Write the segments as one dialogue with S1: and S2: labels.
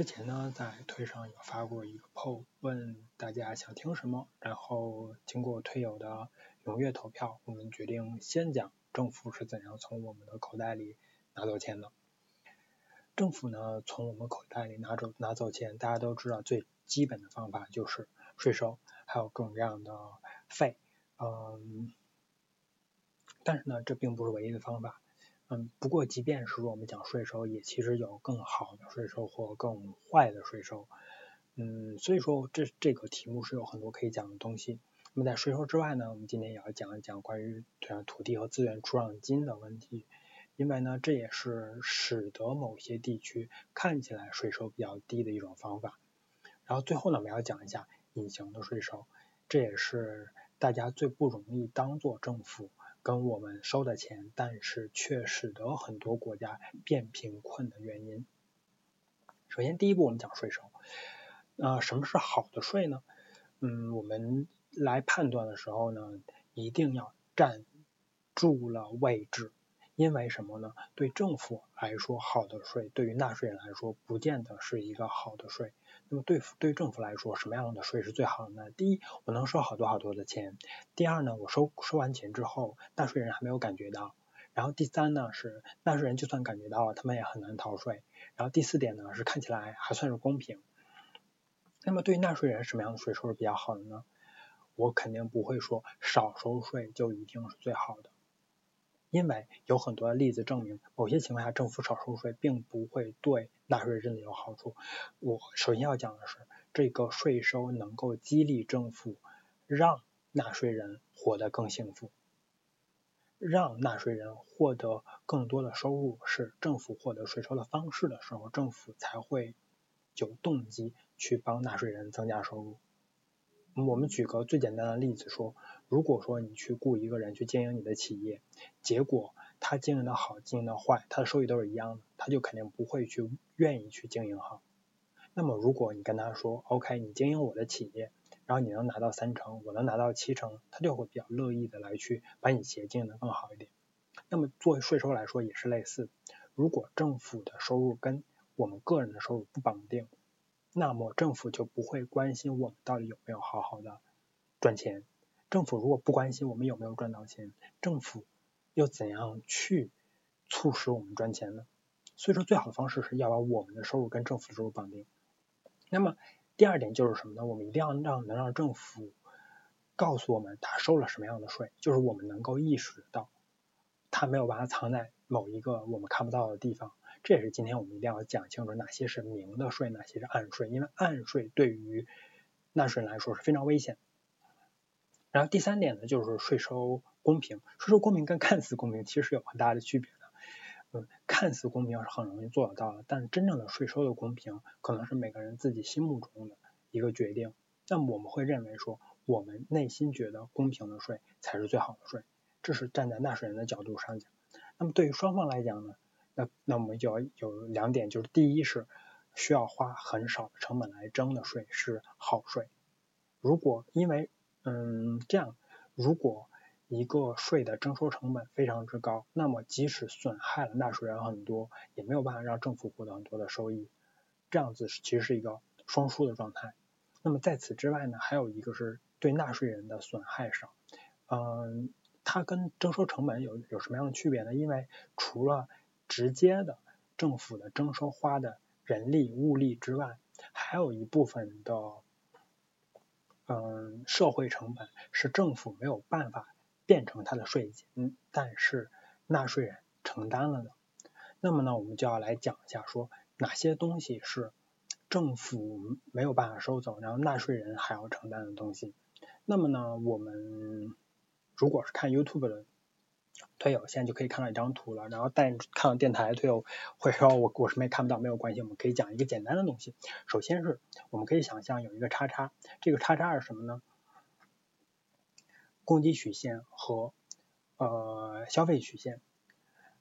S1: 之前呢，在推上有发过一个 poll，问大家想听什么，然后经过推友的踊跃投票，我们决定先讲政府是怎样从我们的口袋里拿走钱的。政府呢，从我们口袋里拿走拿走钱，大家都知道最基本的方法就是税收，还有各种各样的费，嗯，但是呢，这并不是唯一的方法。嗯，不过即便是说我们讲税收，也其实有更好的税收或更坏的税收。嗯，所以说这这个题目是有很多可以讲的东西。那么在税收之外呢，我们今天也要讲一讲关于土地和资源出让金的问题，因为呢，这也是使得某些地区看起来税收比较低的一种方法。然后最后呢，我们要讲一下隐形的税收，这也是大家最不容易当做政府。跟我们收的钱，但是却使得很多国家变贫困的原因。首先，第一步我们讲税收。呃，什么是好的税呢？嗯，我们来判断的时候呢，一定要站住了位置。因为什么呢？对政府来说，好的税，对于纳税人来说，不见得是一个好的税。那么对对政府来说，什么样的税是最好的呢？第一，我能收好多好多的钱；第二呢，我收收完钱之后，纳税人还没有感觉到；然后第三呢，是纳税人就算感觉到了，他们也很难逃税；然后第四点呢，是看起来还算是公平。那么对于纳税人，什么样的税收是比较好的呢？我肯定不会说少收税就一定是最好的。因为有很多例子证明，某些情况下政府少收税并不会对纳税人有好处。我首先要讲的是，这个税收能够激励政府，让纳税人活得更幸福，让纳税人获得更多的收入，是政府获得税收的方式的时候，政府才会有动机去帮纳税人增加收入。我们举个最简单的例子说，如果说你去雇一个人去经营你的企业，结果他经营的好，经营的坏，他的收益都是一样的，他就肯定不会去愿意去经营好。那么如果你跟他说，OK，你经营我的企业，然后你能拿到三成，我能拿到七成，他就会比较乐意的来去把你企业经营的更好一点。那么作为税收来说也是类似，如果政府的收入跟我们个人的收入不绑定。那么政府就不会关心我们到底有没有好好的赚钱。政府如果不关心我们有没有赚到钱，政府又怎样去促使我们赚钱呢？所以说，最好的方式是要把我们的收入跟政府的收入绑定。那么第二点就是什么呢？我们一定要让能让政府告诉我们他收了什么样的税，就是我们能够意识到他没有把它藏在某一个我们看不到的地方。这也是今天我们一定要讲清楚哪些是明的税，哪些是暗税，因为暗税对于纳税人来说是非常危险。然后第三点呢，就是税收公平。税收公平跟看似公平其实有很大的区别的。嗯，看似公平是很容易做得到的，但真正的税收的公平，可能是每个人自己心目中的一个决定。那么我们会认为说，我们内心觉得公平的税才是最好的税，这是站在纳税人的角度上讲。那么对于双方来讲呢？那那我们就要有两点，就是第一是需要花很少的成本来征的税是好税。如果因为嗯这样，如果一个税的征收成本非常之高，那么即使损害了纳税人很多，也没有办法让政府获得很多的收益。这样子其实是一个双输的状态。那么在此之外呢，还有一个是对纳税人的损害少。嗯，它跟征收成本有有什么样的区别呢？因为除了直接的政府的征收花的人力物力之外，还有一部分的嗯社会成本是政府没有办法变成它的税金，但是纳税人承担了的。那么呢，我们就要来讲一下，说哪些东西是政府没有办法收走，然后纳税人还要承担的东西。那么呢，我们如果是看 YouTube 的。推友现在就可以看到一张图了，然后带看到电台推友会说我我什么也看不到，没有关系，我们可以讲一个简单的东西。首先是我们可以想象有一个叉叉，这个叉叉是什么呢？供给曲线和呃消费曲线。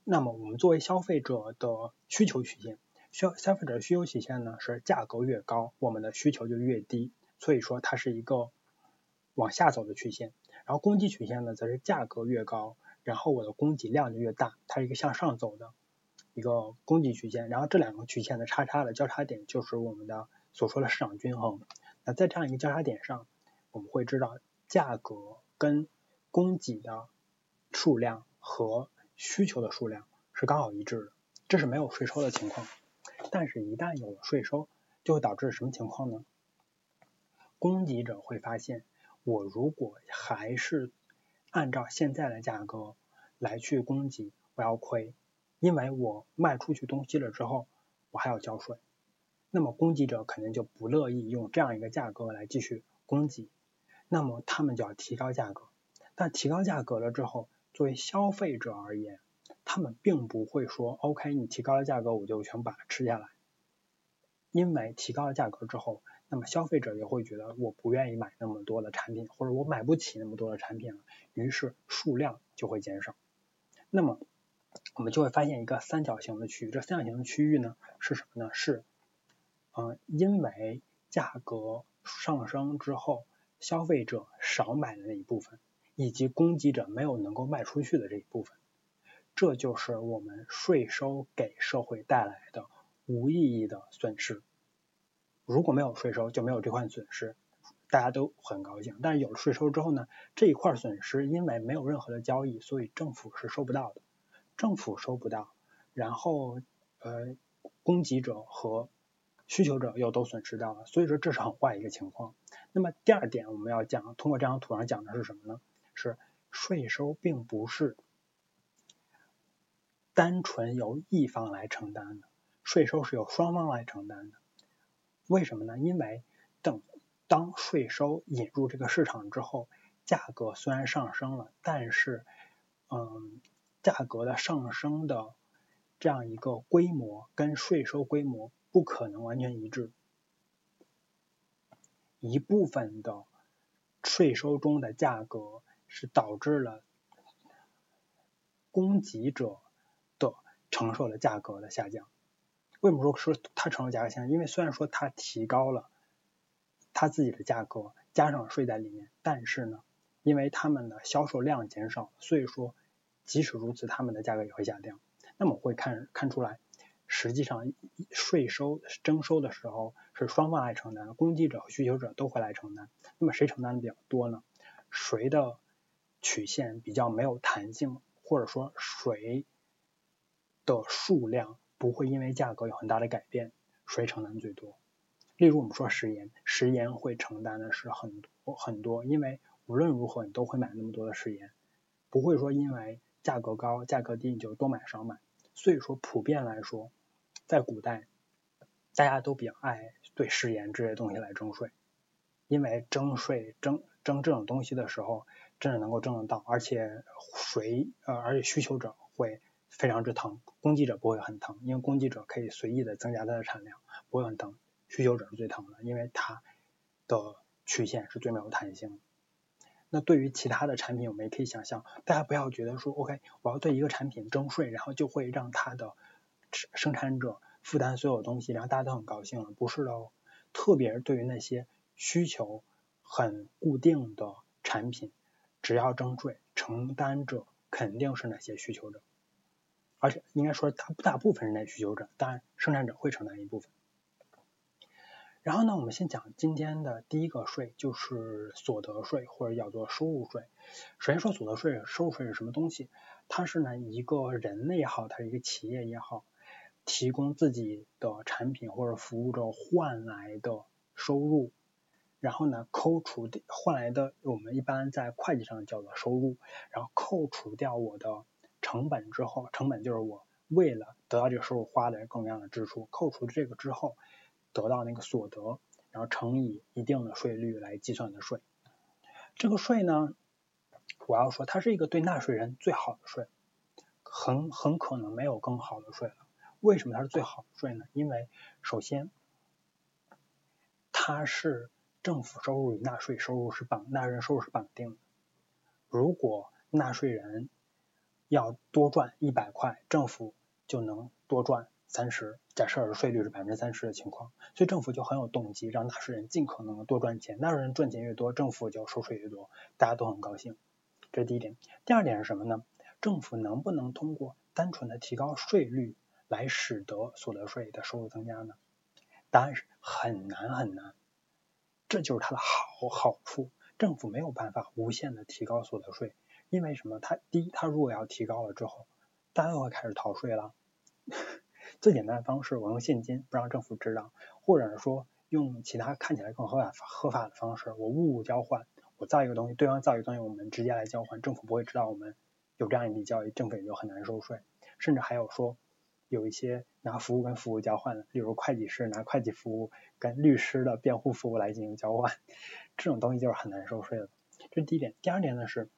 S1: 那么我们作为消费者的需求曲线，消消费者需求曲线呢是价格越高，我们的需求就越低，所以说它是一个往下走的曲线。然后供给曲线呢则是价格越高。然后我的供给量就越大，它是一个向上走的一个供给曲线，然后这两个曲线的叉叉的交叉点就是我们的所说的市场均衡。那在这样一个交叉点上，我们会知道价格跟供给的数量和需求的数量是刚好一致的，这是没有税收的情况。但是，一旦有了税收，就会导致什么情况呢？供给者会发现，我如果还是按照现在的价格来去供给，我要亏，因为我卖出去东西了之后，我还要交税。那么，供给者肯定就不乐意用这样一个价格来继续供给，那么他们就要提高价格。但提高价格了之后，作为消费者而言，他们并不会说 “OK，你提高了价格，我就全把它吃下来”，因为提高了价格之后。那么消费者也会觉得我不愿意买那么多的产品，或者我买不起那么多的产品了，于是数量就会减少。那么我们就会发现一个三角形的区域，这三角形的区域呢是什么呢？是，嗯，因为价格上升之后，消费者少买的那一部分，以及供给者没有能够卖出去的这一部分，这就是我们税收给社会带来的无意义的损失。如果没有税收，就没有这块损失，大家都很高兴。但是有了税收之后呢，这一块损失因为没有任何的交易，所以政府是收不到的。政府收不到，然后呃，供给者和需求者又都损失到了，所以说这是很坏一个情况。那么第二点我们要讲，通过这张图上讲的是什么呢？是税收并不是单纯由一方来承担的，税收是由双方来承担的。为什么呢？因为等当税收引入这个市场之后，价格虽然上升了，但是，嗯，价格的上升的这样一个规模跟税收规模不可能完全一致。一部分的税收中的价格是导致了供给者的承受的价格的下降。为什么说说它成了价格下降？因为虽然说它提高了它自己的价格，加上税在里面，但是呢，因为他们的销售量减少，所以说即使如此，他们的价格也会下降。那么我会看看出来，实际上税收征收的时候是双方来承担，供给者和需求者都会来承担。那么谁承担的比较多呢？谁的曲线比较没有弹性，或者说谁的数量？不会因为价格有很大的改变，谁承担最多？例如我们说食盐，食盐会承担的是很多很多，因为无论如何你都会买那么多的食盐，不会说因为价格高、价格低你就多买少买。所以说普遍来说，在古代大家都比较爱对食盐这些东西来征税，因为征税征征这种东西的时候，真的能够征得到，而且谁呃而且需求者会。非常之疼，供给者不会很疼，因为供给者可以随意的增加它的产量，不会很疼。需求者是最疼的，因为它的曲线是最没有弹性。那对于其他的产品，我们也可以想象，大家不要觉得说，OK，我要对一个产品征税，然后就会让它的生产者负担所有东西，然后大家都很高兴了，不是的哦。特别是对于那些需求很固定的产品，只要征税，承担者肯定是那些需求者。而且应该说大大部分人在需求者，当然生产者会承担一部分。然后呢，我们先讲今天的第一个税，就是所得税或者叫做收入税。首先说所得税、收入税是什么东西？它是呢一个人类也好，它是一个企业也好，提供自己的产品或者服务之后换来的收入，然后呢扣除的换来的，我们一般在会计上叫做收入，然后扣除掉我的。成本之后，成本就是我为了得到这个收入花的各种各样的支出，扣除这个之后得到那个所得，然后乘以一定的税率来计算的税。这个税呢，我要说它是一个对纳税人最好的税，很很可能没有更好的税了。为什么它是最好的税呢？因为首先它是政府收入与纳税收入是绑，纳税人收入是绑定的。如果纳税人要多赚一百块，政府就能多赚三十。假设税率是百分之三十的情况，所以政府就很有动机让纳税人尽可能的多赚钱。纳税人赚钱越多，政府就收税越多，大家都很高兴。这是第一点。第二点是什么呢？政府能不能通过单纯的提高税率来使得所得税的收入增加呢？答案是很难很难。这就是它的好好处，政府没有办法无限的提高所得税，因为什么？它第一，它如果要提高了之后，大家会开始逃税了。最简单的方式，我用现金不让政府知道，或者是说用其他看起来更合法合法的方式，我物物交换，我造一个东西，对方造一个东西，我们直接来交换，政府不会知道我们有这样一笔交易，政府也就很难收税。甚至还有说，有一些拿服务跟服务交换的，例如会计师拿会计服务跟律师的辩护服务来进行交换，这种东西就是很难收税的。这是第一点。第二点呢是，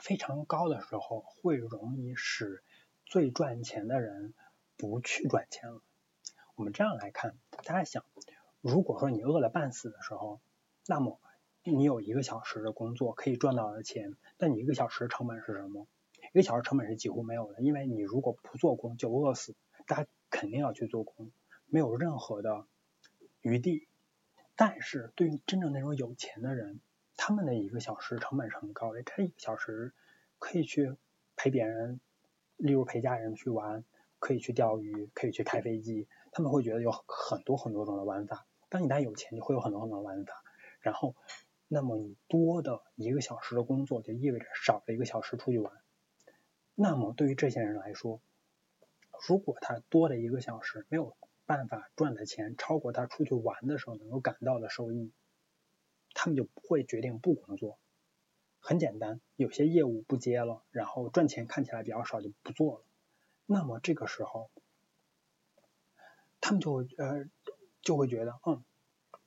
S1: 非常高的时候会容易使最赚钱的人不去赚钱了。我们这样来看，大家想，如果说你饿了半死的时候，那么你有一个小时的工作可以赚到的钱，但你一个小时成本是什么？一个小时成本是几乎没有的，因为你如果不做工就饿死，大家肯定要去做工，没有任何的余地。但是对于真正那种有钱的人，他们的一个小时成本是很高的，这一个小时可以去陪别人，例如陪家人去玩，可以去钓鱼，可以去开飞机，他们会觉得有很多很多种的玩法。当你家有钱，你会有很多很多玩法，然后，那么你多的一个小时的工作就意味着少了一个小时出去玩。那么对于这些人来说，如果他多的一个小时没有办法赚的钱超过他出去玩的时候能够感到的收益，他们就不会决定不工作。很简单，有些业务不接了，然后赚钱看起来比较少就不做了。那么这个时候，他们就会呃就会觉得，嗯，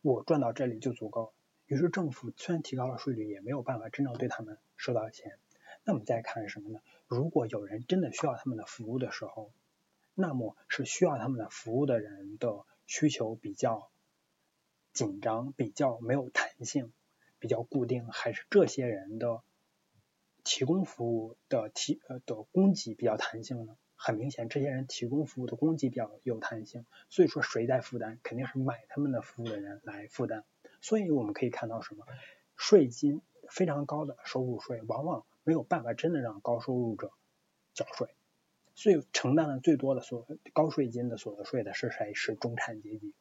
S1: 我赚到这里就足够。于是政府虽然提高了税率，也没有办法真正对他们收到钱。那么再看什么呢？如果有人真的需要他们的服务的时候，那么是需要他们的服务的人的需求比较紧张，比较没有弹性，比较固定，还是这些人的提供服务的提呃的供给比较弹性呢？很明显，这些人提供服务的供给比较有弹性，所以说谁在负担？肯定是买他们的服务的人来负担。所以我们可以看到什么？税金非常高的收入税，往往没有办法真的让高收入者缴税，所以承担了最多的所高税金的所得税的是谁？是中产阶级。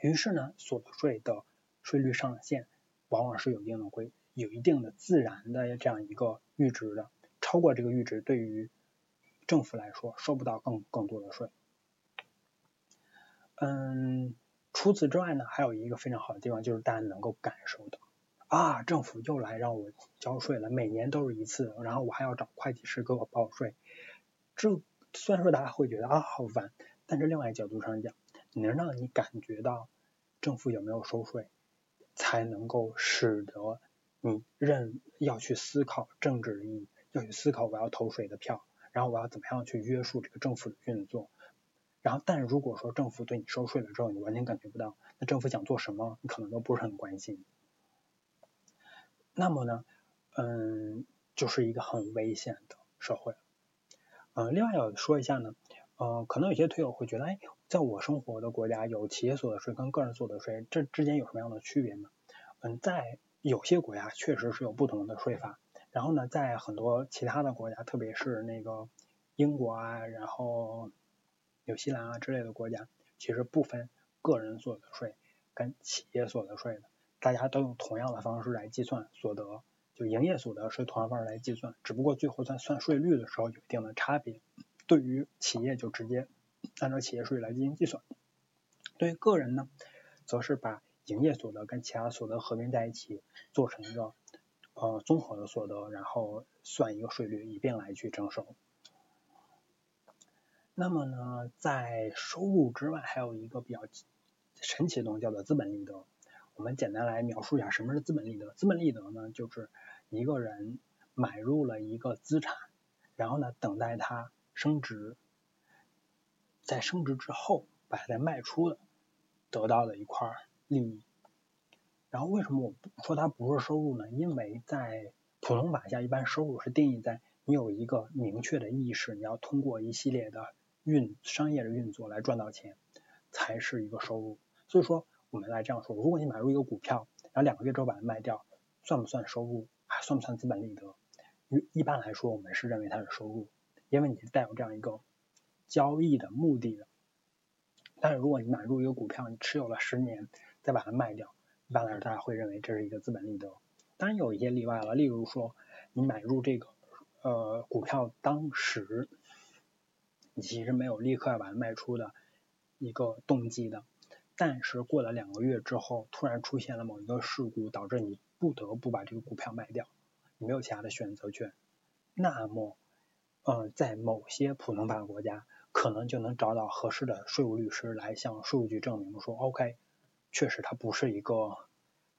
S1: 于是呢，所得税的税率上限往往是有一定的规，有一定的自然的这样一个阈值的，超过这个阈值，对于政府来说收不到更更多的税。嗯，除此之外呢，还有一个非常好的地方，就是大家能够感受到。啊，政府又来让我交税了，每年都是一次，然后我还要找会计师给我报税。这虽然说大家会觉得啊好烦，但是另外一角度上讲，能让你感觉到政府有没有收税，才能够使得你认要去思考政治意义，要去思考我要投谁的票，然后我要怎么样去约束这个政府的运作。然后，但如果说政府对你收税了之后，你完全感觉不到，那政府想做什么，你可能都不是很关心。那么呢，嗯，就是一个很危险的社会。嗯，另外要说一下呢，呃，可能有些推友会觉得，哎，在我生活的国家有企业所得税跟个人所得税，这之间有什么样的区别呢？嗯，在有些国家确实是有不同的税法。然后呢，在很多其他的国家，特别是那个英国啊，然后纽西兰啊之类的国家，其实不分个人所得税跟企业所得税的。大家都用同样的方式来计算所得，就营业所得税同样方式来计算，只不过最后在算税率的时候有一定的差别。对于企业就直接按照企业税来进行计算，对于个人呢，则是把营业所得跟其他所得合并在一起，做成一个呃综合的所得，然后算一个税率，以便来去征收。那么呢，在收入之外，还有一个比较神奇的东西，叫做资本利得。我们简单来描述一下什么是资本利得。资本利得呢，就是一个人买入了一个资产，然后呢，等待它升值，在升值之后把它再卖出的，得到的一块利益。然后为什么我说它不是收入呢？因为在普通法下，一般收入是定义在你有一个明确的意识，你要通过一系列的运商业的运作来赚到钱，才是一个收入。所以说。我们来这样说，如果你买入一个股票，然后两个月之后把它卖掉，算不算收入？还算不算资本利得？一一般来说，我们是认为它是收入，因为你是带有这样一个交易的目的的。但是如果你买入一个股票，你持有了十年，再把它卖掉，一般来说大家会认为这是一个资本利得。当然有一些例外了，例如说你买入这个呃股票当时，你其实没有立刻要把它卖出的一个动机的，但是过了两个月之后，突然出现了某一个事故，导致你不得不把这个股票卖掉，你没有其他的选择权，那么呃在某些普通法国家，可能就能找到合适的税务律师来向税务局证明说，OK，确实它不是一个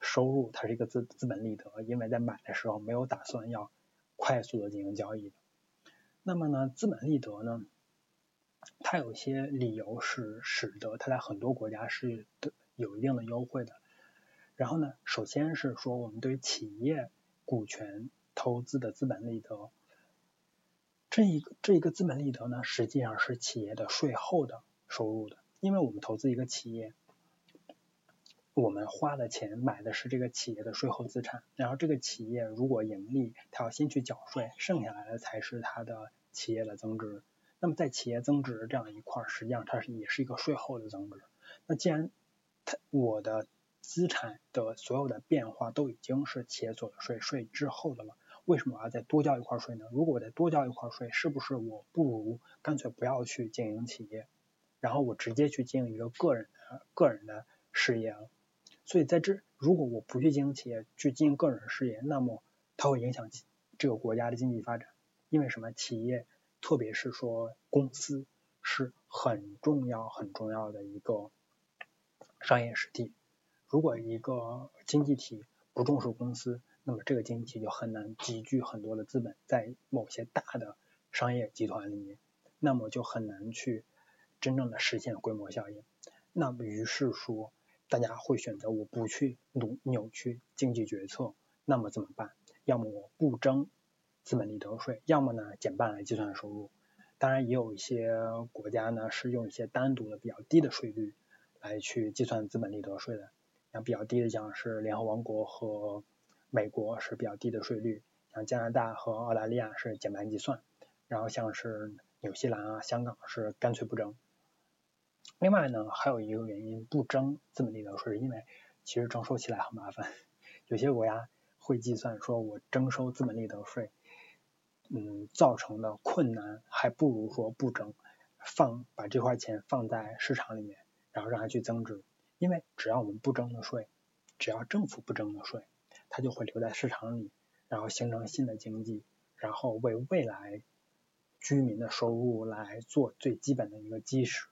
S1: 收入，它是一个资资本利得，因为在买的时候没有打算要快速的进行交易。那么呢，资本利得呢，它有些理由是使得它在很多国家是有一定的优惠的。然后呢，首先是说我们对企业股权投资的资本利得。这一个这一个资本利得呢，实际上是企业的税后的收入的，因为我们投资一个企业，我们花的钱买的是这个企业的税后资产，然后这个企业如果盈利，它要先去缴税，剩下来的才是它的企业的增值。那么在企业增值这样一块，实际上它是也是一个税后的增值。那既然它我的资产的所有的变化都已经是企业所得税税之后的了。为什么我要再多交一块税呢？如果我再多交一块税，是不是我不如干脆不要去经营企业，然后我直接去经营一个个人的个人的事业了？所以在这，如果我不去经营企业，去经营个人事业，那么它会影响这个国家的经济发展。因为什么？企业，特别是说公司，是很重要很重要的一个商业实体。如果一个经济体不重视公司，那么这个经济体就很难集聚很多的资本在某些大的商业集团里面，那么就很难去真正的实现规模效应。那么于是说，大家会选择我不去扭扭曲经济决策，那么怎么办？要么我不征资本利得税，要么呢减半来计算收入。当然也有一些国家呢是用一些单独的比较低的税率来去计算资本利得税的，像比较低的讲是联合王国和。美国是比较低的税率，像加拿大和澳大利亚是减半计算，然后像是纽西兰啊、香港是干脆不征。另外呢，还有一个原因不征资本利得税，是因为其实征收起来很麻烦，有些国家会计算说，我征收资本利得税，嗯，造成的困难还不如说不征，放把这块钱放在市场里面，然后让它去增值，因为只要我们不征的税，只要政府不征的税。它就会留在市场里，然后形成新的经济，然后为未来居民的收入来做最基本的一个基石。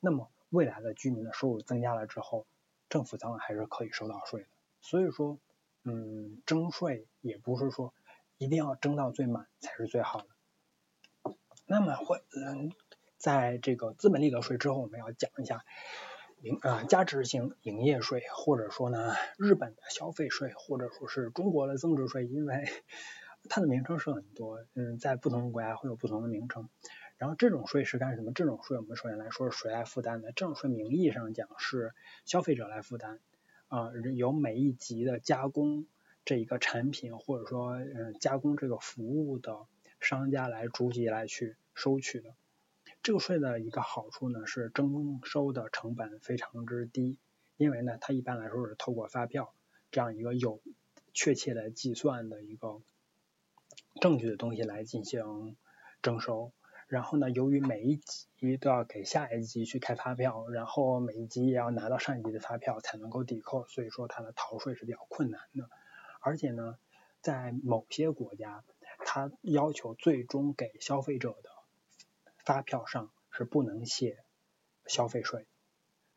S1: 那么未来的居民的收入增加了之后，政府当然还是可以收到税的。所以说，嗯，征税也不是说一定要征到最满才是最好的。那么会，嗯，在这个资本利得税之后，我们要讲一下。营啊，价值型营业税，或者说呢，日本的消费税，或者说是中国的增值税，因为它的名称是很多，嗯，在不同的国家会有不同的名称。然后这种税是干什么？这种税我们首先来说是谁来负担的？这种税名义上讲是消费者来负担，啊、由每一级的加工这一个产品，或者说嗯加工这个服务的商家来逐级来去收取的。这个税的一个好处呢，是征收的成本非常之低，因为呢，它一般来说是透过发票这样一个有确切的计算的一个证据的东西来进行征收。然后呢，由于每一级都要给下一级去开发票，然后每一级也要拿到上一级的发票才能够抵扣，所以说它的逃税是比较困难的。而且呢，在某些国家，它要求最终给消费者的。发票上是不能写消费税，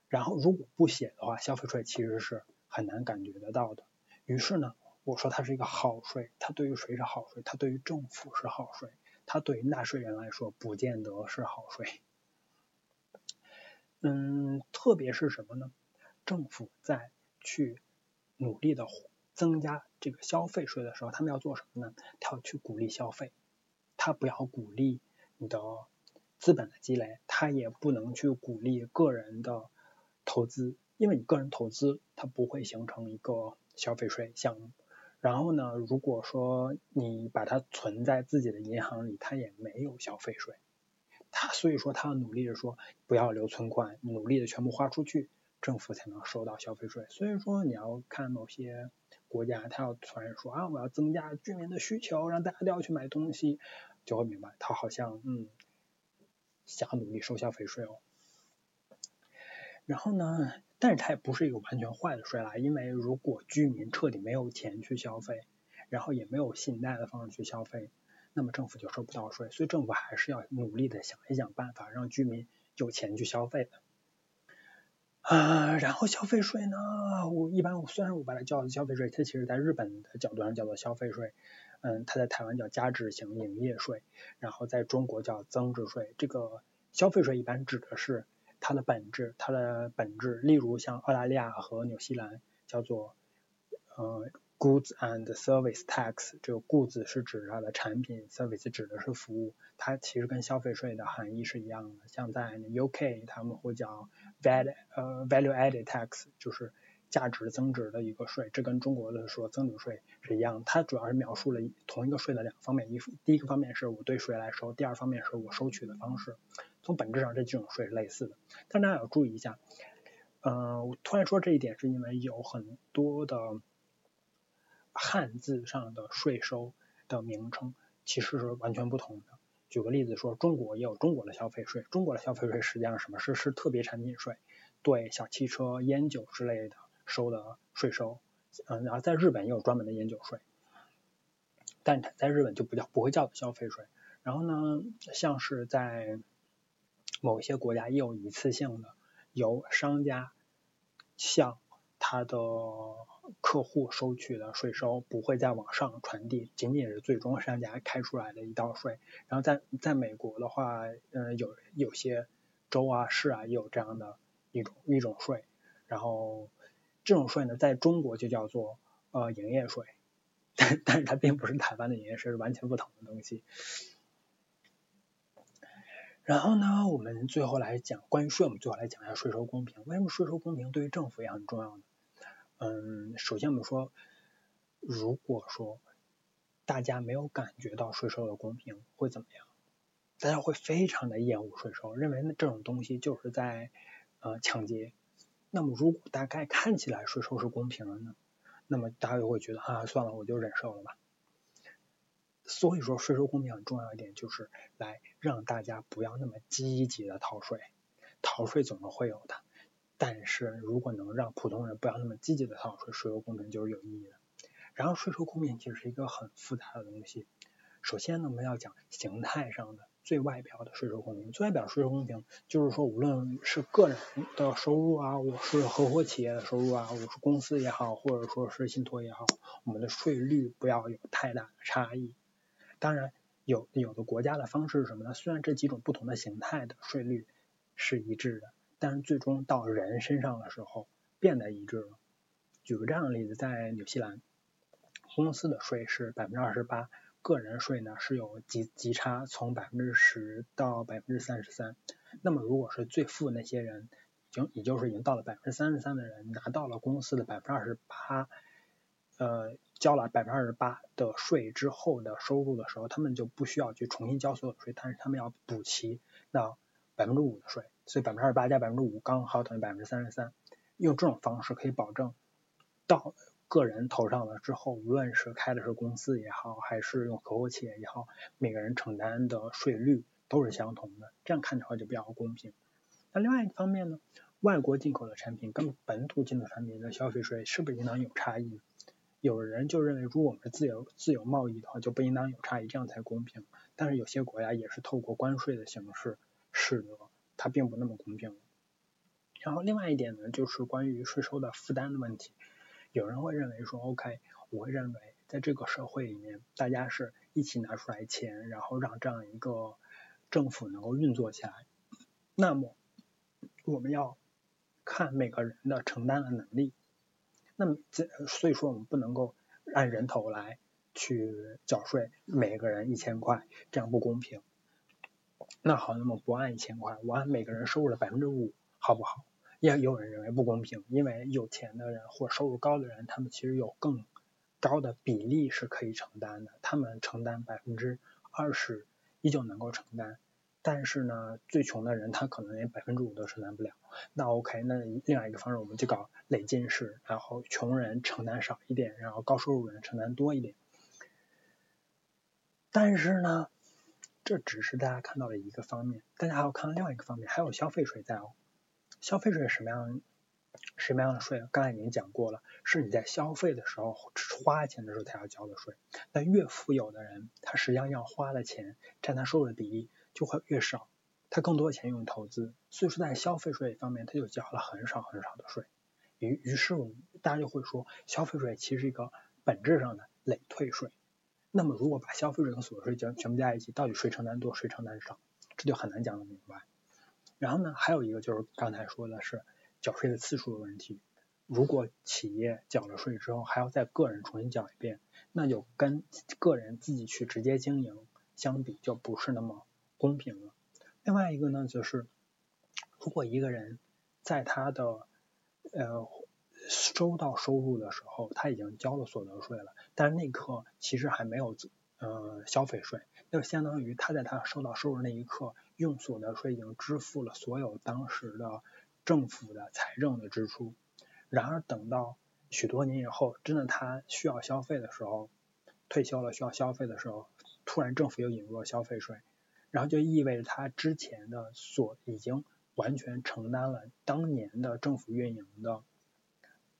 S1: 然后如果不写的话，消费税其实是很难感觉得到的。于是呢，我说它是一个好税，它对于谁是好税？它对于政府是好税，它对于纳税人来说不见得是好税。嗯，特别是什么呢？政府在去努力的增加这个消费税的时候，他们要做什么呢？他要去鼓励消费，他不要鼓励你的。资本的积累，它也不能去鼓励个人的投资，因为你个人投资它不会形成一个消费税项目。然后呢，如果说你把它存在自己的银行里，它也没有消费税。他所以说他要努力的说不要留存款，努力的全部花出去，政府才能收到消费税。所以说你要看某些国家，他要突然说啊，我要增加居民的需求，让大家都要去买东西，就会明白他好像嗯想努力收消费税哦。然后呢，但是它也不是一个完全坏的税啦，因为如果居民彻底没有钱去消费，然后也没有信贷的方式去消费，那么政府就收不到税，所以政府还是要努力的想一想办法，让居民有钱去消费的。啊，然后消费税呢，我一般我虽然我把它叫消费税，它其实在日本的角度上叫做消费税，嗯，它在台湾叫加值型营业税，然后在中国叫增值税。这个消费税一般指的是。它的本质，它的本质，例如像澳大利亚和纽西兰叫做呃 goods and service tax，这个 goods 是指它的产品，service 指的是服务，它其实跟消费税的含义是一样的。像在 UK 他们会叫 value 呃 value added tax，就是价值增值的一个税，这跟中国的说增值税是一样，它主要是描述了同一个税的两方面，一第一个方面是我对税来收，第二方面是我收取的方式。从本质上，这几种税是类似的，但大家要注意一下。嗯、呃，我突然说这一点，是因为有很多的汉字上的税收的名称其实是完全不同的。举个例子说，中国也有中国的消费税，中国的消费税实际上什么是是特别产品税，对小汽车、烟酒之类的收的税收。嗯，然后在日本也有专门的烟酒税，但在日本就不叫不会叫消费税。然后呢，像是在某些国家也有一次性的，由商家向他的客户收取的税收不会再往上传递，仅仅是最终商家开出来的一道税。然后在在美国的话，嗯，有有些州啊市啊也有这样的一种一种税。然后这种税呢，在中国就叫做呃营业税，但但是它并不是台湾的营业税，是完全不同的东西。然后呢，我们最后来讲关于税，我们最后来讲一下税收公平。为什么税收公平对于政府也很重要呢？嗯，首先我们说，如果说大家没有感觉到税收的公平，会怎么样？大家会非常的厌恶税收，认为那这种东西就是在呃抢劫。那么如果大概看起来税收是公平的呢，那么大家就会觉得啊，算了，我就忍受了吧。所以说，税收公平很重要一点，就是来让大家不要那么积极的逃税。逃税总是会有的，但是如果能让普通人不要那么积极的逃税，税收公平就是有意义的。然后，税收公平其实是一个很复杂的东西。首先呢，我们要讲形态上的最外表的税收公平。最外表税收公平就是说，无论是个人的收入啊，我是合伙企业的收入啊，我是公司也好，或者说是信托也好，我们的税率不要有太大的差异。当然，有有的国家的方式是什么呢？虽然这几种不同的形态的税率是一致的，但是最终到人身上的时候变得一致了。举个这样的例子，在纽西兰，公司的税是百分之二十八，个人税呢是有极极差，从百分之十到百分之三十三。那么如果是最富那些人，已经也就是已经到了百分之三十三的人，拿到了公司的百分之二十八，呃。交了百分之二十八的税之后的收入的时候，他们就不需要去重新交所有税，但是他们要补齐那百分之五的税，所以百分之二十八加百分之五刚好等于百分之三十三。用这种方式可以保证到个人头上了之后，无论是开的是公司也好，还是用合伙企业也好，每个人承担的税率都是相同的，这样看的话就比较公平。那另外一方面呢，外国进口的产品跟本土进口产品的消费税是不是应当有差异？有人就认为，如果我们是自由自由贸易的话，就不应当有差异，这样才公平。但是有些国家也是透过关税的形式，使得它并不那么公平。然后另外一点呢，就是关于税收的负担的问题。有人会认为说，OK，我会认为在这个社会里面，大家是一起拿出来钱，然后让这样一个政府能够运作起来。那么我们要看每个人的承担的能力。那么这所以说我们不能够按人头来去缴税，每个人一千块，这样不公平。那好，那么不按一千块，我按每个人收入的百分之五，好不好？也有人认为不公平，因为有钱的人或收入高的人，他们其实有更高的比例是可以承担的，他们承担百分之二十依旧能够承担，但是呢，最穷的人他可能连百分之五都承担不了。那 OK，那另外一个方式我们就搞累进式，然后穷人承担少一点，然后高收入人承担多一点。但是呢，这只是大家看到的一个方面，大家还要看另外一个方面，还有消费税在哦。消费税是什么样？什么样的税？刚才已经讲过了，是你在消费的时候花钱的时候才要交的税。那越富有的人，他实际上要花的钱占他收入的比例就会越少，他更多钱用于投资，所以说在消费税方面他就交了很少很少的税。于于是我们大家就会说，消费税其实是一个本质上的累退税。那么如果把消费税和所得税全全部加一起，到底谁承担多，谁承担少，这就很难讲得明白。然后呢，还有一个就是刚才说的是。缴税的次数的问题，如果企业缴了税之后还要再个人重新缴一遍，那就跟个人自己去直接经营相比就不是那么公平了。另外一个呢，就是如果一个人在他的呃收到收入的时候，他已经交了所得税了，但是那刻其实还没有呃消费税，就相当于他在他收到收入那一刻，用所得税已经支付了所有当时的。政府的财政的支出，然而等到许多年以后，真的他需要消费的时候，退休了需要消费的时候，突然政府又引入了消费税，然后就意味着他之前的所已经完全承担了当年的政府运营的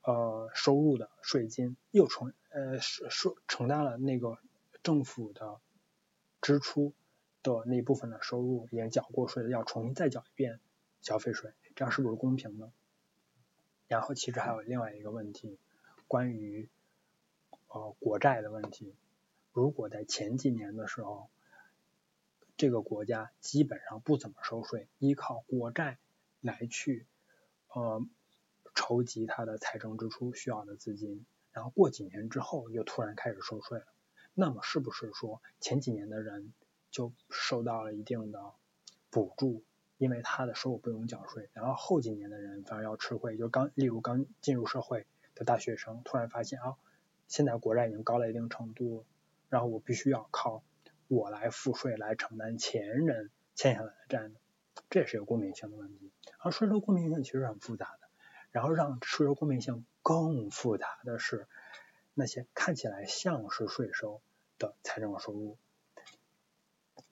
S1: 呃收入的税金，又承呃收承担了那个政府的支出的那部分的收入，也缴过税的，要重新再缴一遍消费税。这样是不是公平呢？然后其实还有另外一个问题，关于呃国债的问题。如果在前几年的时候，这个国家基本上不怎么收税，依靠国债来去呃筹集它的财政支出需要的资金，然后过几年之后又突然开始收税了，那么是不是说前几年的人就受到了一定的补助？因为他的收入不用缴税，然后后几年的人反而要吃亏，就刚例如刚进入社会的大学生，突然发现啊，现在国债已经高了一定程度，然后我必须要靠我来付税来承担前人欠下来的债呢，这也是有公平性的问题。而税收公平性其实很复杂的，然后让税收公平性更复杂的是那些看起来像是税收的财政收入。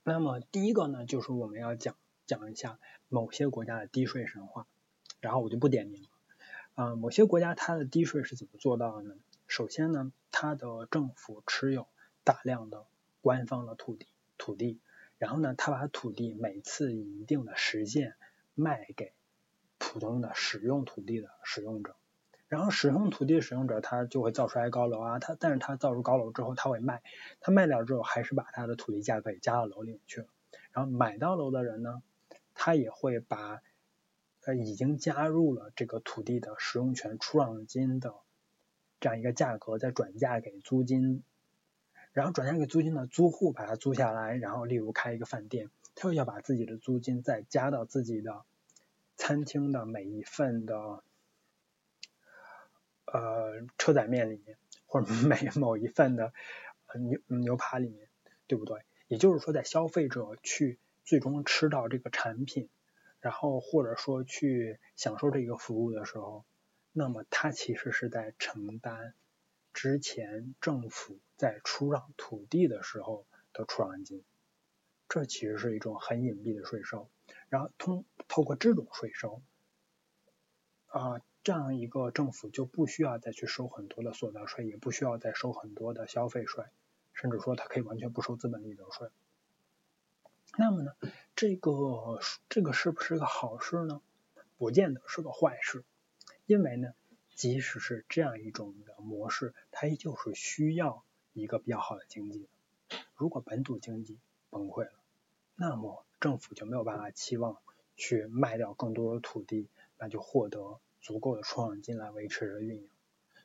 S1: 那么第一个呢，就是我们要讲。讲一下某些国家的低税神话，然后我就不点名了。啊、某些国家它的低税是怎么做到的呢？首先呢，它的政府持有大量的官方的土地，土地，然后呢，它把土地每次以一定的时限卖给普通的使用土地的使用者，然后使用土地使用者他就会造出来高楼啊，他但是他造出高楼之后他会卖，他卖掉之后还是把他的土地价格也加到楼里面去了，然后买到楼的人呢？他也会把呃已经加入了这个土地的使用权出让金的这样一个价格再转嫁给租金，然后转嫁给租金的租户把它租下来，然后例如开一个饭店，他又要把自己的租金再加到自己的餐厅的每一份的呃车载面里面，或者每某一份的牛牛扒里面，对不对？也就是说，在消费者去。最终吃到这个产品，然后或者说去享受这个服务的时候，那么它其实是在承担之前政府在出让土地的时候的出让金，这其实是一种很隐蔽的税收。然后通透过这种税收，啊、这样一个政府就不需要再去收很多的所得税，也不需要再收很多的消费税，甚至说它可以完全不收资本利得税。那么呢，这个这个是不是个好事呢？不见得是个坏事，因为呢，即使是这样一种的模式，它依旧是需要一个比较好的经济的。如果本土经济崩溃了，那么政府就没有办法期望去卖掉更多的土地，那就获得足够的出让金来维持着运营。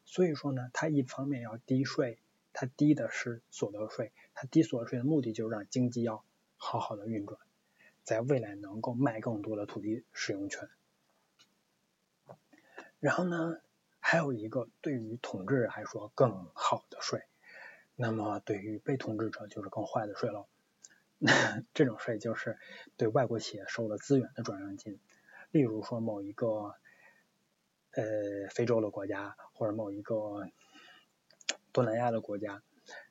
S1: 所以说呢，它一方面要低税，它低的是所得税，它低所得税的目的就是让经济要。好好的运转，在未来能够卖更多的土地使用权。然后呢，还有一个对于统治者来说更好的税，那么对于被统治者就是更坏的税喽。这种税就是对外国企业收的资源的转让金。例如说某一个呃非洲的国家或者某一个东南亚的国家，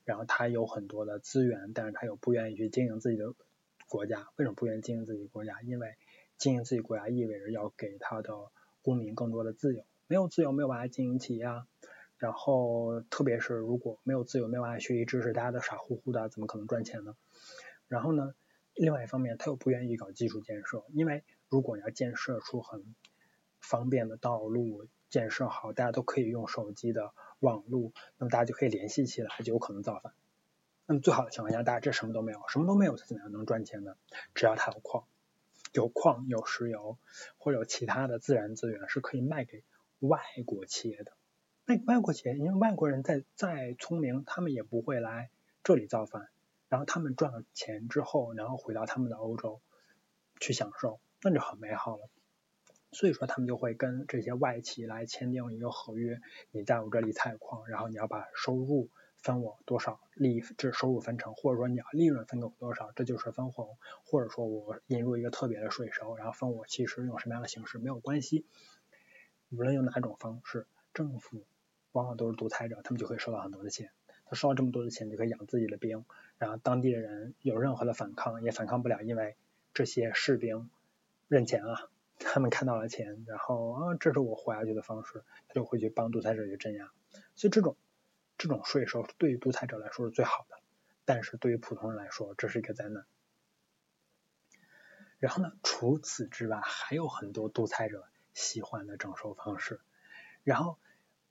S1: 然后他有很多的资源，但是他又不愿意去经营自己的国家。为什么不愿意经营自己国家？因为经营自己国家意味着要给他的公民更多的自由，没有自由没有办法经营企业啊。然后特别是如果没有自由没有办法学习知识，大家都傻乎乎的，怎么可能赚钱呢？然后呢，另外一方面他又不愿意搞基础建设，因为如果要建设出很方便的道路，建设好大家都可以用手机的网络，那么大家就可以联系起来，就有可能造反。那么最好的情况下，大家这什么都没有，什么都没有，它怎么样能赚钱呢？只要它有矿，有矿有石油或者有其他的自然资源是可以卖给外国企业的。那外国企业，因为外国人再再聪明，他们也不会来这里造反。然后他们赚了钱之后，然后回到他们的欧洲去享受，那就很美好了。所以说他们就会跟这些外企来签订一个合约，你在我这里采矿，然后你要把收入分我多少，利这收入分成，或者说你要利润分给我多少，这就是分红，或者说我引入一个特别的税收，然后分我，其实用什么样的形式没有关系，无论用哪种方式，政府往往都是独裁者，他们就会收到很多的钱。他收到这么多的钱，就可以养自己的兵，然后当地的人有任何的反抗也反抗不了，因为这些士兵认钱啊，他们看到了钱，然后啊，这是我活下去的方式，他就会去帮独裁者去镇压。所以这种这种税收对于独裁者来说是最好的，但是对于普通人来说，这是一个灾难。然后呢，除此之外，还有很多独裁者喜欢的征收方式。然后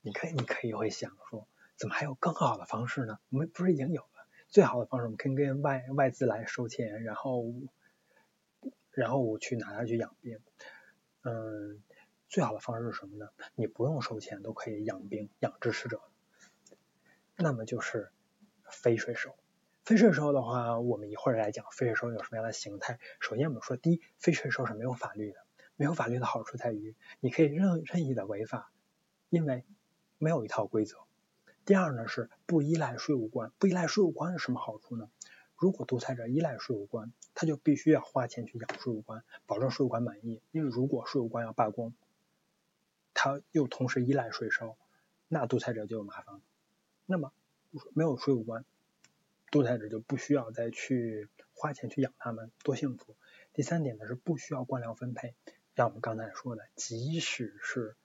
S1: 你可以你可以会想说。怎么还有更好的方式呢？我们不是已经有了最好的方式？我们可以跟外外资来收钱，然后然后我去拿它去养兵。嗯，最好的方式是什么呢？你不用收钱都可以养兵养支持者。那么就是非税收。非税收的话，我们一会儿来讲非税收有什么样的形态。首先我们说，第一，非税收是没有法律的。没有法律的好处在于，你可以任任意的违法，因为没有一套规则。第二呢，是不依赖税务官，不依赖税务官是什么好处呢？如果独裁者依赖税务官，他就必须要花钱去养税务官，保证税务官满意。因为如果税务官要罢工，他又同时依赖税收，那独裁者就有麻烦。那么没有税务官，独裁者就不需要再去花钱去养他们，多幸福。第三点呢，是不需要官僚分配，像我们刚才说的，即使是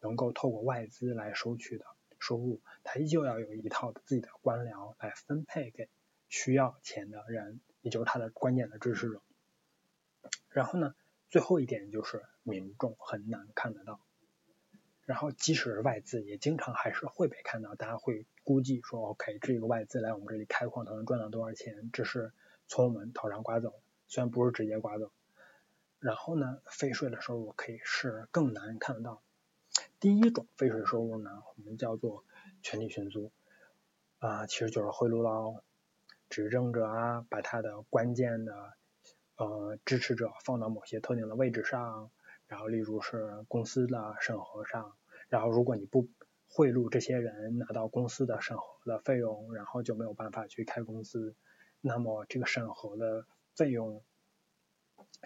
S1: 能够透过外资来收取的。收入，他依旧要有一套自己的官僚来分配给需要钱的人，也就是他的关键的支持者。然后呢，最后一点就是民众很难看得到。然后即使是外资，也经常还是会被看到，大家会估计说，OK，这个外资来我们这里开矿，他能赚到多少钱？这是从我们头上刮走，虽然不是直接刮走。然后呢，非税的收入可以是更难看得到。第一种非税收入呢，我们叫做权力寻租啊，其实就是贿赂到。执政者啊，把他的关键的呃支持者放到某些特定的位置上，然后例如是公司的审核上，然后如果你不贿赂这些人，拿到公司的审核的费用，然后就没有办法去开公司，那么这个审核的费用，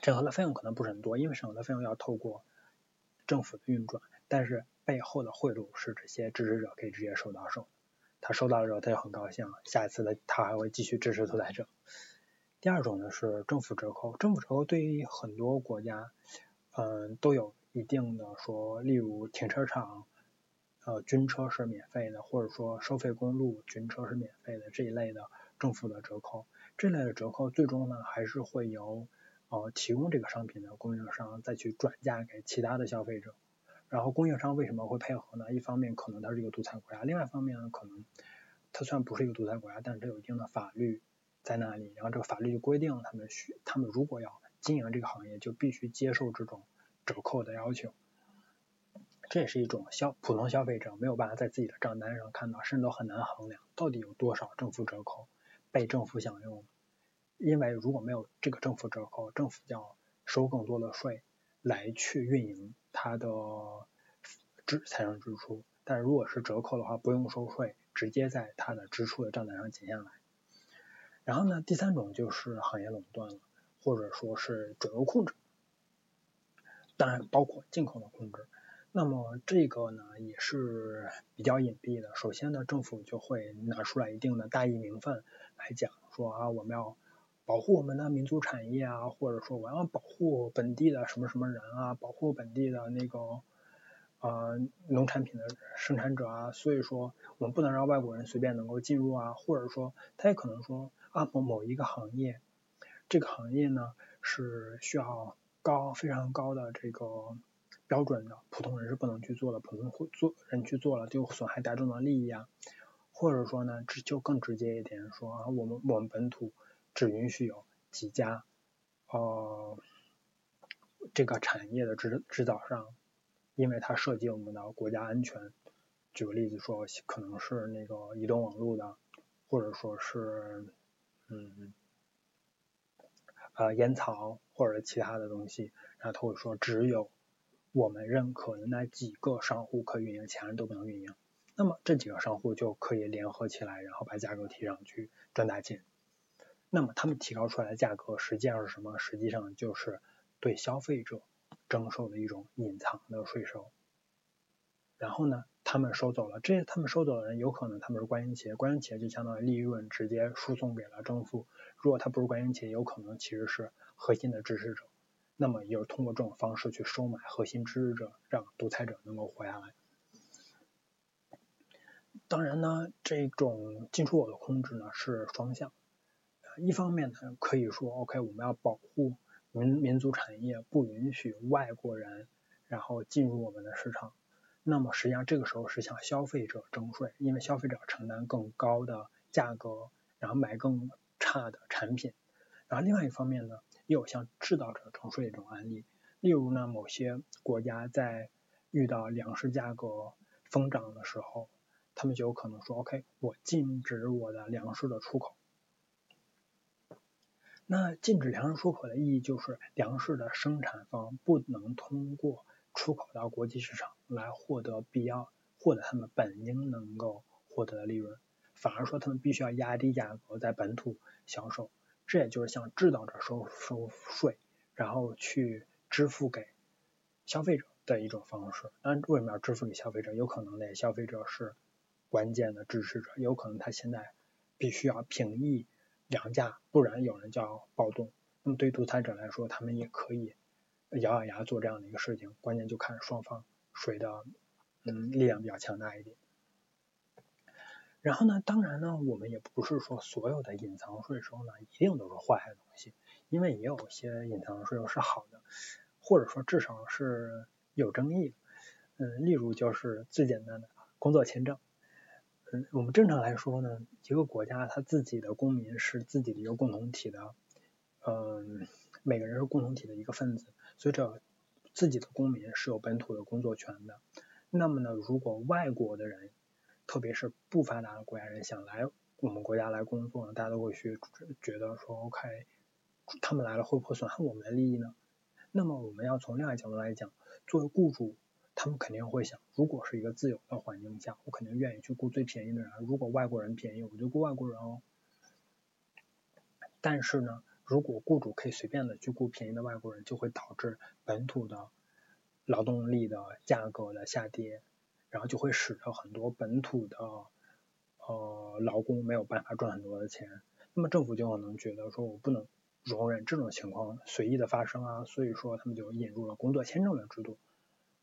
S1: 审核的费用可能不是很多，因为审核的费用要透过政府的运转。但是背后的贿赂是这些支持者可以直接收到手，他收到了之后他就很高兴，下一次的他还会继续支持屠宰者。第二种呢是政府折扣，政府折扣对于很多国家，嗯都有一定的说，例如停车场，呃军车是免费的，或者说收费公路军车是免费的这一类的政府的折扣，这类的折扣最终呢还是会由呃提供这个商品的供应商再去转嫁给其他的消费者。然后供应商为什么会配合呢？一方面可能它是一个独裁国家，另外一方面呢，可能它虽然不是一个独裁国家，但是它有一定的法律在那里，然后这个法律就规定了他们需，他们如果要经营这个行业，就必须接受这种折扣的要求。这也是一种消普通消费者没有办法在自己的账单上看到，甚至都很难衡量到底有多少政府折扣被政府享用。因为如果没有这个政府折扣，政府要收更多的税来去运营。它的支财政支出，但如果是折扣的话，不用收税，直接在它的支出的账单上减下来。然后呢，第三种就是行业垄断了，或者说是准入控制，当然包括进口的控制。那么这个呢也是比较隐蔽的。首先呢，政府就会拿出来一定的大义名分来讲说啊，我们要保护我们的民族产业啊，或者说我要保护本地的什么什么人啊，保护本地的那个呃农产品的生产者啊。所以说我们不能让外国人随便能够进入啊，或者说他也可能说啊某某一个行业，这个行业呢是需要高非常高的这个。标准的普通人是不能去做的，普通做人去做了就损害大众的利益啊，或者说呢，只就更直接一点说啊，我们我们本土只允许有几家呃这个产业的制制造商，因为它涉及我们的国家安全。举个例子说，可能是那个移动网络的，或者说是嗯呃烟草或者其他的东西，然后他会说只有。我们认可的那几个商户可以运营，其他人都不能运营。那么这几个商户就可以联合起来，然后把价格提上去赚大钱。那么他们提高出来的价格实际上是什么？实际上就是对消费者征收的一种隐藏的税收。然后呢，他们收走了这些，他们收走的人有可能他们是官营企业，官营企业就相当于利润直接输送给了政府。如果他不是官营企业，有可能其实是核心的支持者。那么也就是通过这种方式去收买核心支持者，让独裁者能够活下来。当然呢，这种进出口的控制呢是双向。一方面呢，可以说 OK，我们要保护民民族产业，不允许外国人然后进入我们的市场。那么实际上这个时候是向消费者征税，因为消费者承担更高的价格，然后买更差的产品。然后另外一方面呢。也有向制造者征税这种案例，例如呢，某些国家在遇到粮食价格疯涨的时候，他们就有可能说：“OK，我禁止我的粮食的出口。”那禁止粮食出口的意义就是，粮食的生产方不能通过出口到国际市场来获得必要、获得他们本应能够获得的利润，反而说他们必须要压低价格在本土销售。这也就是向制造者收收税，然后去支付给消费者的一种方式。那为什么要支付给消费者？有可能那消费者是关键的支持者，有可能他现在必须要平抑粮价，不然有人就要暴动。那么对独裁者来说，他们也可以咬咬牙做这样的一个事情。关键就看双方谁的嗯力量比较强大一点。然后呢，当然呢，我们也不是说所有的隐藏税收呢一定都是坏的东西，因为也有些隐藏税收是好的，或者说至少是有争议的。嗯，例如就是最简单的工作签证。嗯，我们正常来说呢，一个国家它自己的公民是自己的一个共同体的，嗯，每个人是共同体的一个分子，所以这自己的公民是有本土的工作权的。那么呢，如果外国的人，特别是不发达的国家人想来我们国家来工作呢，大家都会去觉得说，OK，他们来了会不会损害我们的利益呢？那么我们要从另外角度来讲，作为雇主，他们肯定会想，如果是一个自由的环境下，我肯定愿意去雇最便宜的人。如果外国人便宜，我就雇外国人哦。但是呢，如果雇主可以随便的去雇便宜的外国人，就会导致本土的劳动力的价格的下跌。然后就会使得很多本土的呃劳工没有办法赚很多的钱，那么政府就可能觉得说我不能容忍这种情况随意的发生啊，所以说他们就引入了工作签证的制度，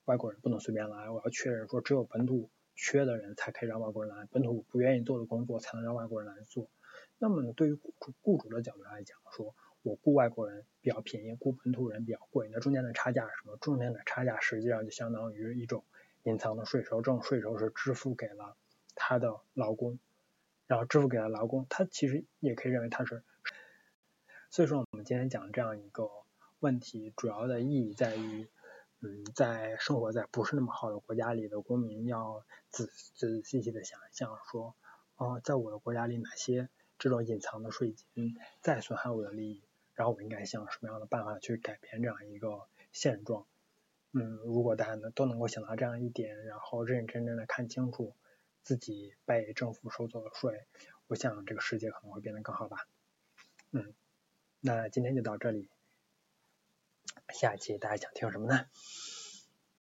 S1: 外国人不能随便来，我要确认说只有本土缺的人才可以让外国人来，本土不愿意做的工作才能让外国人来做。那么，对于雇主雇主的角度来讲，说我雇外国人比较便宜，雇本土人比较贵，那中间的差价是什么？中间的差价实际上就相当于一种。隐藏的税收，这种税收是支付给了他的劳工，然后支付给了劳工，他其实也可以认为他是。所以说，我们今天讲这样一个问题，主要的意义在于，嗯，在生活在不是那么好的国家里的公民，要仔仔细细的想一想，说，哦，在我的国家里，哪些这种隐藏的税金在损害我的利益，然后我应该想什么样的办法去改变这样一个现状。嗯，如果大家能都能够想到这样一点，然后认认真真的看清楚自己被政府收走的税，我想这个世界可能会变得更好吧。嗯，那今天就到这里，下期大家想听什么呢？